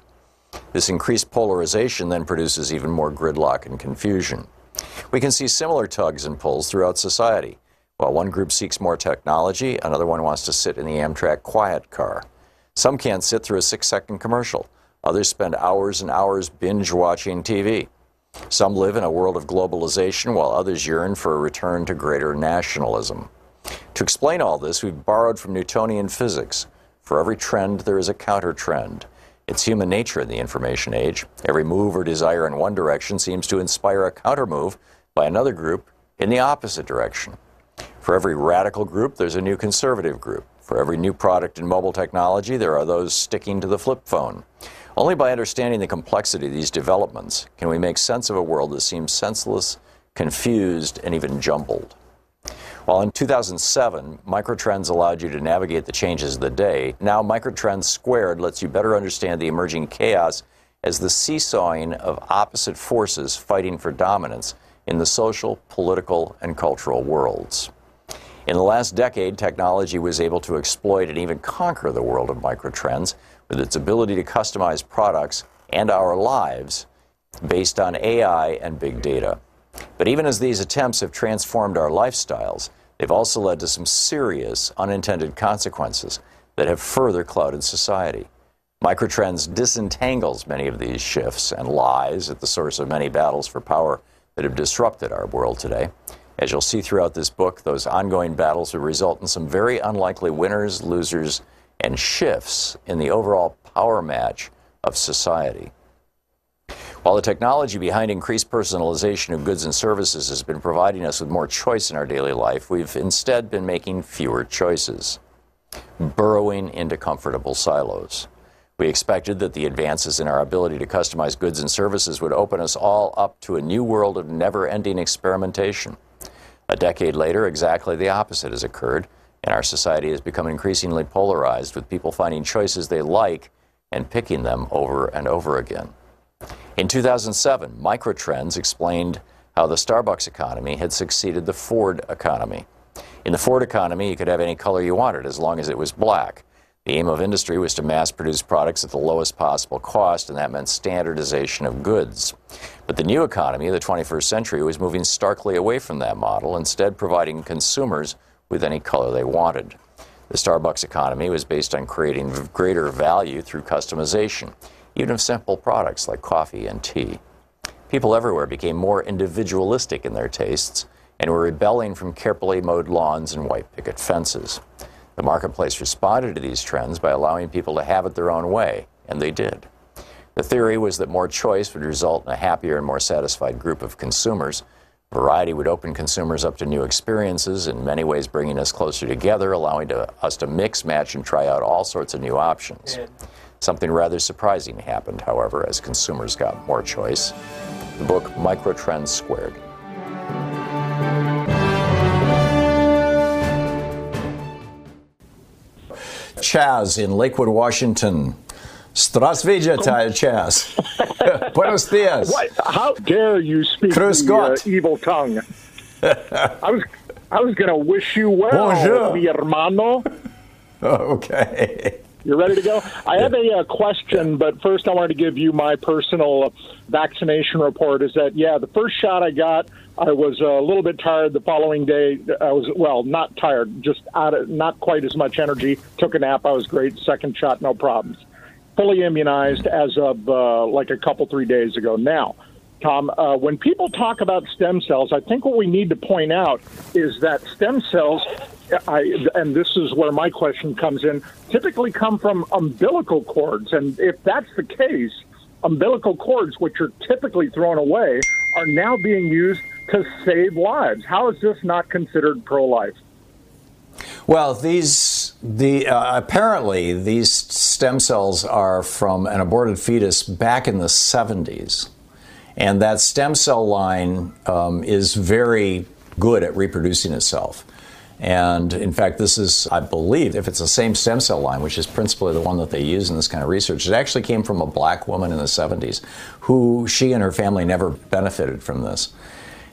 This increased polarization then produces even more gridlock and confusion. We can see similar tugs and pulls throughout society. While one group seeks more technology, another one wants to sit in the Amtrak quiet car. Some can't sit through a six second commercial. Others spend hours and hours binge watching TV. Some live in a world of globalization, while others yearn for a return to greater nationalism. To explain all this, we've borrowed from Newtonian physics. For every trend, there is a counter trend. It's human nature in the information age. Every move or desire in one direction seems to inspire a counter move by another group in the opposite direction. For every radical group, there's a new conservative group. For every new product in mobile technology, there are those sticking to the flip phone. Only by understanding the complexity of these developments can we make sense of a world that seems senseless, confused, and even jumbled. While in 2007, microtrends allowed you to navigate the changes of the day, now microtrends squared lets you better understand the emerging chaos as the seesawing of opposite forces fighting for dominance in the social, political, and cultural worlds. In the last decade, technology was able to exploit and even conquer the world of microtrends with its ability to customize products and our lives based on AI and big data. But even as these attempts have transformed our lifestyles, they've also led to some serious unintended consequences that have further clouded society. Microtrends disentangles many of these shifts and lies at the source of many battles for power that have disrupted our world today. As you'll see throughout this book, those ongoing battles will result in some very unlikely winners, losers, and shifts in the overall power match of society. While the technology behind increased personalization of goods and services has been providing us with more choice in our daily life, we've instead been making fewer choices, burrowing into comfortable silos. We expected that the advances in our ability to customize goods and services would open us all up to a new world of never ending experimentation. A decade later, exactly the opposite has occurred, and our society has become increasingly polarized with people finding choices they like and picking them over and over again. In 2007, Microtrends explained how the Starbucks economy had succeeded the Ford economy. In the Ford economy, you could have any color you wanted as long as it was black. The aim of industry was to mass produce products at the lowest possible cost, and that meant standardization of goods. But the new economy of the 21st century was moving starkly away from that model, instead, providing consumers with any color they wanted. The Starbucks economy was based on creating greater value through customization, even of simple products like coffee and tea. People everywhere became more individualistic in their tastes and were rebelling from carefully mowed lawns and white picket fences. The marketplace responded to these trends by allowing people to have it their own way, and they did. The theory was that more choice would result in a happier and more satisfied group of consumers, Variety would open consumers up to new experiences, in many ways bringing us closer together, allowing to, us to mix, match, and try out all sorts of new options. Something rather surprising happened, however, as consumers got more choice. The book Microtrends Squared. Chaz in Lakewood, Washington. Strasvidjata, <laughs> Chaz. Buenos dias. What, how dare you speak Chris the uh, evil tongue? I was, I was going to wish you well, Bonjour. mi hermano. <laughs> Okay. You're ready to go? I have a, uh, question, but first I wanted to give you my personal vaccination report. Is that, yeah, the first shot I got, I was a little bit tired the following day. I was, well, not tired, just out of, not quite as much energy. Took a nap. I was great. Second shot, no problems. Fully immunized as of uh, like a couple three days ago. Now, Thom, uh, when people talk about stem cells, I think what we need to point out is that stem cells, I, and this is where my question comes in, typically come from umbilical cords. And if that's the case, umbilical cords, which are typically thrown away, are now being used to save lives. How is this not considered pro life? Well, these the uh, apparently these stem cells are from an aborted fetus back in the 70s, and that stem cell line um, is very good at reproducing itself. And in fact, this is, I believe, if it's the same stem cell line, which is principally the one that they use in this kind of research, it actually came from a black woman in the 70s who she and her family never benefited from this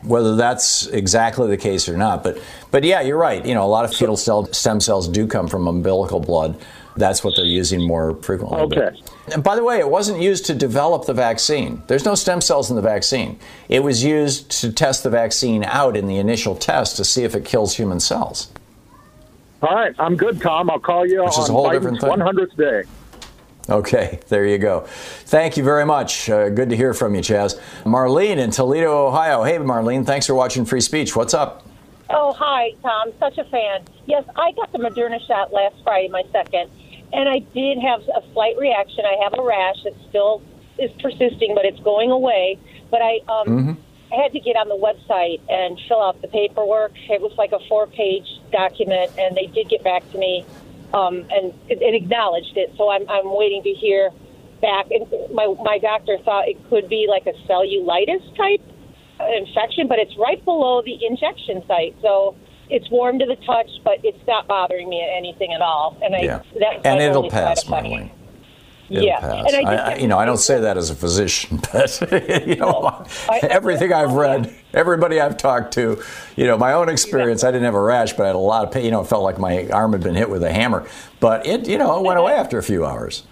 whether that's exactly the case or not. But but yeah, you're right. You know, a lot of fetal cell stem cells do come from umbilical blood. That's what they're using more frequently. Okay. And by the way, it wasn't used to develop the vaccine. There's no stem cells in the vaccine. It was used to test the vaccine out in the initial test to see if it kills human cells. All right, I'm good, Thom. I'll call you Which on is a whole Biden's different thing. 100th day. Okay, there you go. Thank you very much. Uh, good to hear from you, Chaz. Marlene in Toledo, Ohio. Hey, Marlene, thanks for watching Free Speech. What's up? Oh, hi, Thom. Such a fan. Yes, I got the Moderna shot last Friday, my second, and I did have a slight reaction. I have a rash that still is persisting, but it's going away. But I um, I had to get on the website and fill out the paperwork. It was like a four-page document, and they did get back to me um, and it, it acknowledged it. So I'm I'm waiting to hear back. And my my doctor thought it could be like a cellulitis type infection, but it's right below the injection site. So it's warm to the touch, but it's not bothering me anything at all. And I Yeah. that's And it'll pass, effect. It'll Yeah. pass. And I I, you know, I don't say that as a physician, <laughs> but you know, everything I've read, everybody I've talked to, you know, my own experience. I didn't have a rash, but I had a lot of pain. You know, it felt like my arm had been hit with a hammer, but it, you know, it went away after a few hours.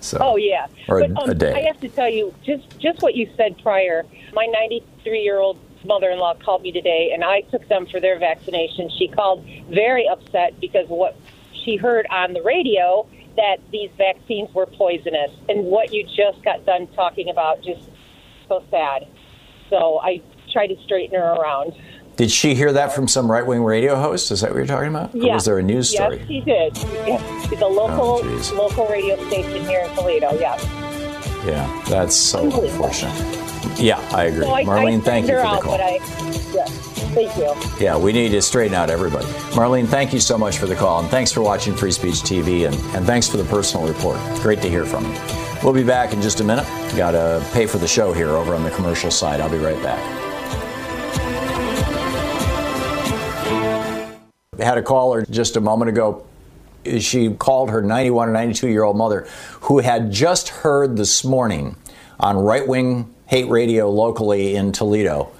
So, Oh yeah, or a, but, um, a day. I have to tell you, just just what you said prior. My 93 year old mother-in-law called me today, and I took them for their vaccination. She called very upset because what she heard on the radio that these vaccines were poisonous, and what you just got done talking about just so sad. So I tried to straighten her around. Did she hear that from some right-wing radio host? Is that what you're talking about? Or was there a news story? Yes, she did. Yes, the oh, local Oh, local radio station here in Toledo. Yeah. Yeah, that's so unfortunate. Yeah, I agree. So I, Marlene, I thank you for the call. But I, yeah, thank you. Yeah, we need to straighten out everybody. Marlene, thank you so much for the call, and thanks for watching Free Speech TV, and, and thanks for the personal report. Great to hear from you. We'll be back in just a minute. Got to pay for the show here over on the commercial side. I'll be right back. had a caller just a moment ago. She called her 91 or 92 year old mother who had just heard this morning on right wing hate radio locally in Toledo,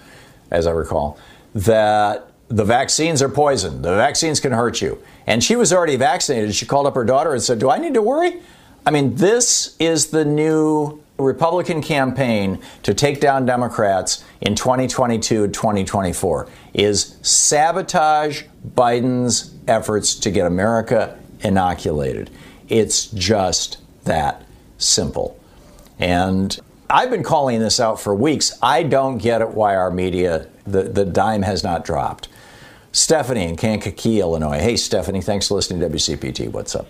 as I recall, that the vaccines are poison. The vaccines can hurt you. And she was already vaccinated. She called up her daughter and said, Do I need to worry? I mean, this is the new Republican campaign to take down Democrats in 2022 2024 is sabotage Biden's efforts to get America inoculated. It's just that simple. And I've been calling this out for weeks. I don't get it why our media, the, the dime has not dropped. Stephanie in Kankakee, Illinois. Hey, Stephanie, thanks for listening to WCPT. What's up?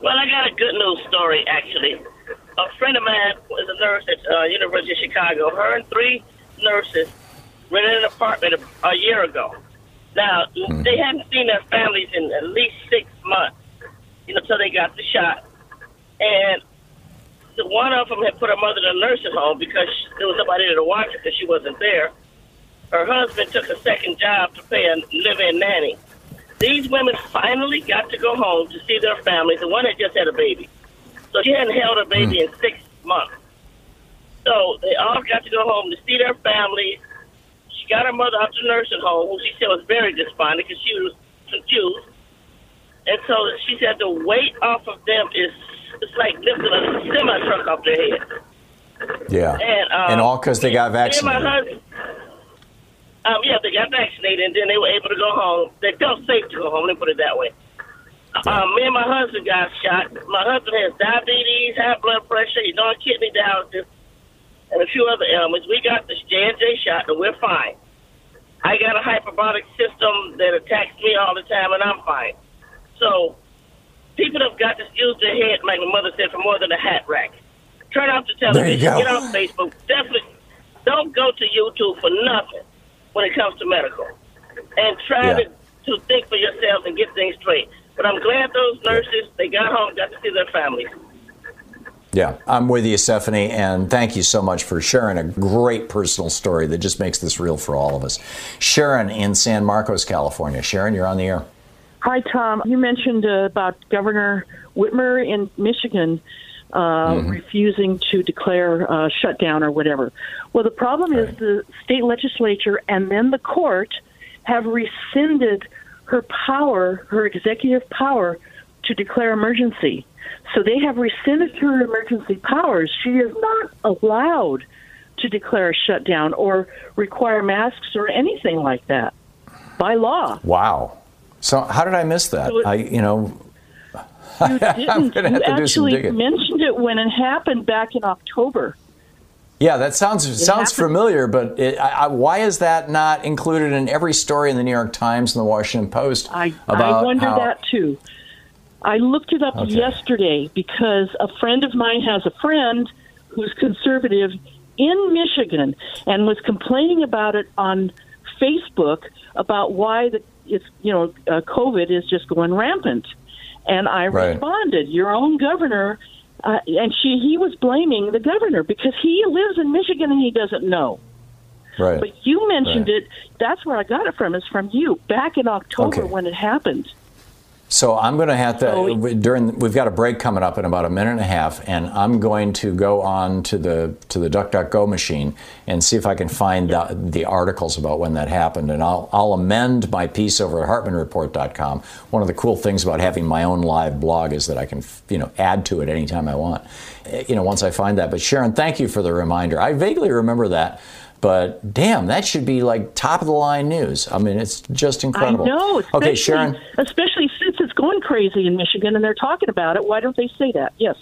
Well, I got a good news story, actually. A friend of mine was a nurse at uh, University of Chicago. Her and three nurses rented an apartment a, a year ago. Now Hmm. they hadn't seen their families in at least six months, you know, until they got the shot. And the one of them had put her mother in a nursing home because she, there was nobody there to watch her because she wasn't there. Her husband took a second job to pay a live-in nanny. These women finally got to go home to see their families. The one had just had a baby, so she hadn't held her baby in six months. So they all got to go home to see their family. Got her mother out to the nursing home, who she said was very despondent because she was confused. And so she said the weight off of them is it's like lifting a semi truck off their head. Yeah. And, um, and all because they got vaccinated. my husband, um, yeah, they got vaccinated and then they were able to go home. They felt safe to go home. Let me put it that way. Um, me and my husband got shot. My husband has diabetes, high blood pressure, he's on kidney dialysis, and a few other ailments. We got the J and J shot, and we're fine. I got a hyperbolic system that attacks me all the time, and I'm fine. So people have got to use their head, like my mother said, for more than a hat rack. Turn off the television. Get off Facebook. Definitely don't go to YouTube for nothing when it comes to medical. And try Yeah. to, to think for yourself and get things straight. But I'm glad those nurses, they got home, got to see their families. Yeah, I'm with you, Stephanie, and thank you so much for sharing a great personal story that just makes this real for all of us. Sharon in San Marcos, California. Sharon, you're on the air. Hi, Thom. You mentioned uh, about Governor Whitmer in Michigan uh, refusing to declare uh, shutdown or whatever. Well, the problem is the state legislature and then the court have rescinded her power, her executive power, to declare emergency. So they have rescinded her emergency powers. She is not allowed to declare a shutdown or require masks or anything like that by law. Wow. So how did I miss that? So it- I, you know, You <laughs> I'm didn't. you have to do some actually mentioned it when it happened back in October. Yeah, that sounds sounds happened- familiar, but it, I, I, why is that not included in every story in the New York Times and the Washington Post I, about I wonder how? that too. I looked it up Okay. yesterday because a friend of mine has a friend who's conservative in Michigan and was complaining about it on Facebook about why the it's you know uh, COVID is just going rampant, and I Right. responded, "Your own governor." Uh, and she, he was blaming the governor because he lives in Michigan and he doesn't know. right. But you mentioned Right. it. That's where I got it from. Is from you back in October Okay. when it happened. So I'm going to have to during we've got a break coming up in about a minute and a half, and I'm going to go on to the to the DuckDuckGo machine and see if I can find the, the articles about when that happened, and I'll I'll amend my piece over at HartmannReport.com. One of the cool things about having my own live blog is that I can you know add to it anytime I want. eh, You know once I find that. But Sharon, thank you for the reminder. I vaguely remember that. But damn, that should be like top of the line news. I mean, it's just incredible. I know. Okay, Sharon. Especially since it's going crazy in Michigan and they're talking about it. Why don't they say that? Yes.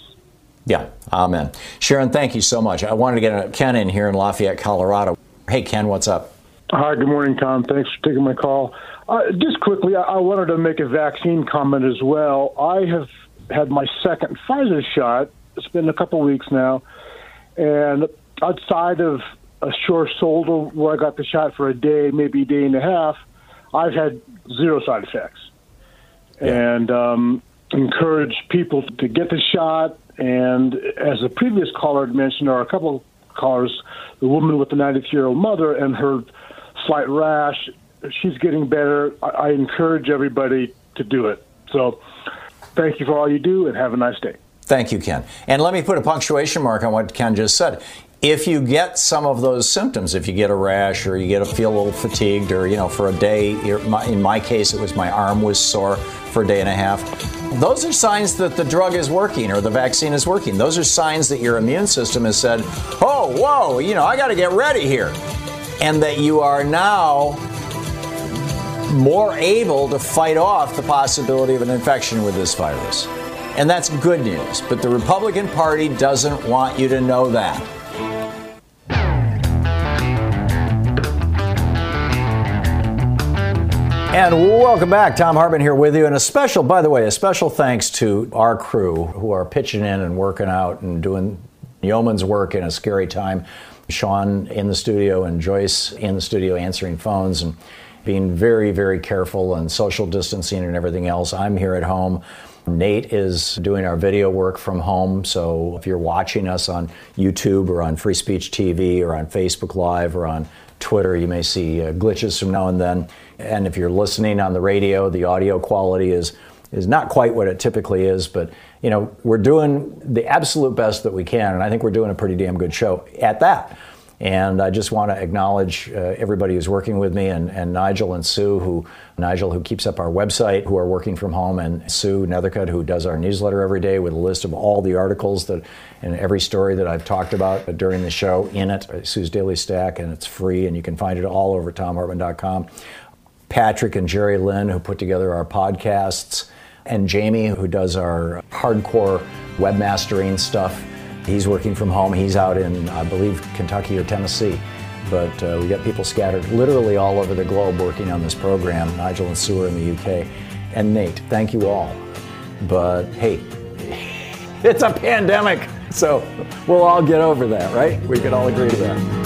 Yeah, amen. Sharon, thank you so much. I wanted to get a, Ken in here in Lafayette, Colorado. Hey, Ken, what's up? Hi, good morning, Thom. Thanks for taking my call. Uh, just quickly, I, I wanted to make a vaccine comment as well. I have had my second Pfizer shot. It's been a couple weeks now, and outside of a short shoulder where I got the shot for a day, maybe a day and a half, I've had zero side effects. And um, encourage people to get the shot. And as a previous caller had mentioned, or a couple of callers, the woman with the 93 year old mother and her slight rash, she's getting better. I, I encourage everybody to do it. So thank you for all you do and have a nice day. Thank you, Ken. And let me put a punctuation mark on what Ken just said. If you get some of those symptoms, if you get a rash or you get a feel a little fatigued, or you know, for a day, in my case, it was my arm was sore for a day and a half. Those are signs that the drug is working or the vaccine is working. Those are signs that your immune system has said, "Oh, whoa, you know, I got to get ready here," and that you are now more able to fight off the possibility of an infection with this virus. And that's good news. But the Republican Party doesn't want you to know that. And welcome back. Thom Hartmann here with you. And a special, by the way, a special thanks to our crew who are pitching in and working out and doing yeoman's work in a scary time. Sean in the studio and Joyce in the studio answering phones and being very, very careful and social distancing and everything else. I'm here at home. Nate is doing our video work from home. So if you're watching us on YouTube or on Free Speech TV or on Facebook Live or on Twitter, you may see uh, glitches from now and then. And if you're listening on the radio, the audio quality is is not quite what it typically is, but you know, we're doing the absolute best that we can, and I think we're doing a pretty damn good show at that. And I just want to acknowledge uh, everybody who's working with me and, and Nigel and Sue, who Nigel who keeps up our website, who are working from home, and Sue Nethercutt, who does our newsletter every day with a list of all the articles that and every story that I've talked about during the show in it. Sue's Daily Stack, and it's free, and you can find it all over thomhartmann.com. Patrick and Jerry Lynn, who put together our podcasts, and Jamie, who does our hardcore webmastering stuff. He's working from home. He's out in, I believe, Kentucky or Tennessee. But uh, we got people scattered literally all over the globe working on this program. Nigel and are in the UK. And Nate, thank you all. But hey, <laughs> it's a pandemic. So we'll all get over that, right? We can all agree to that.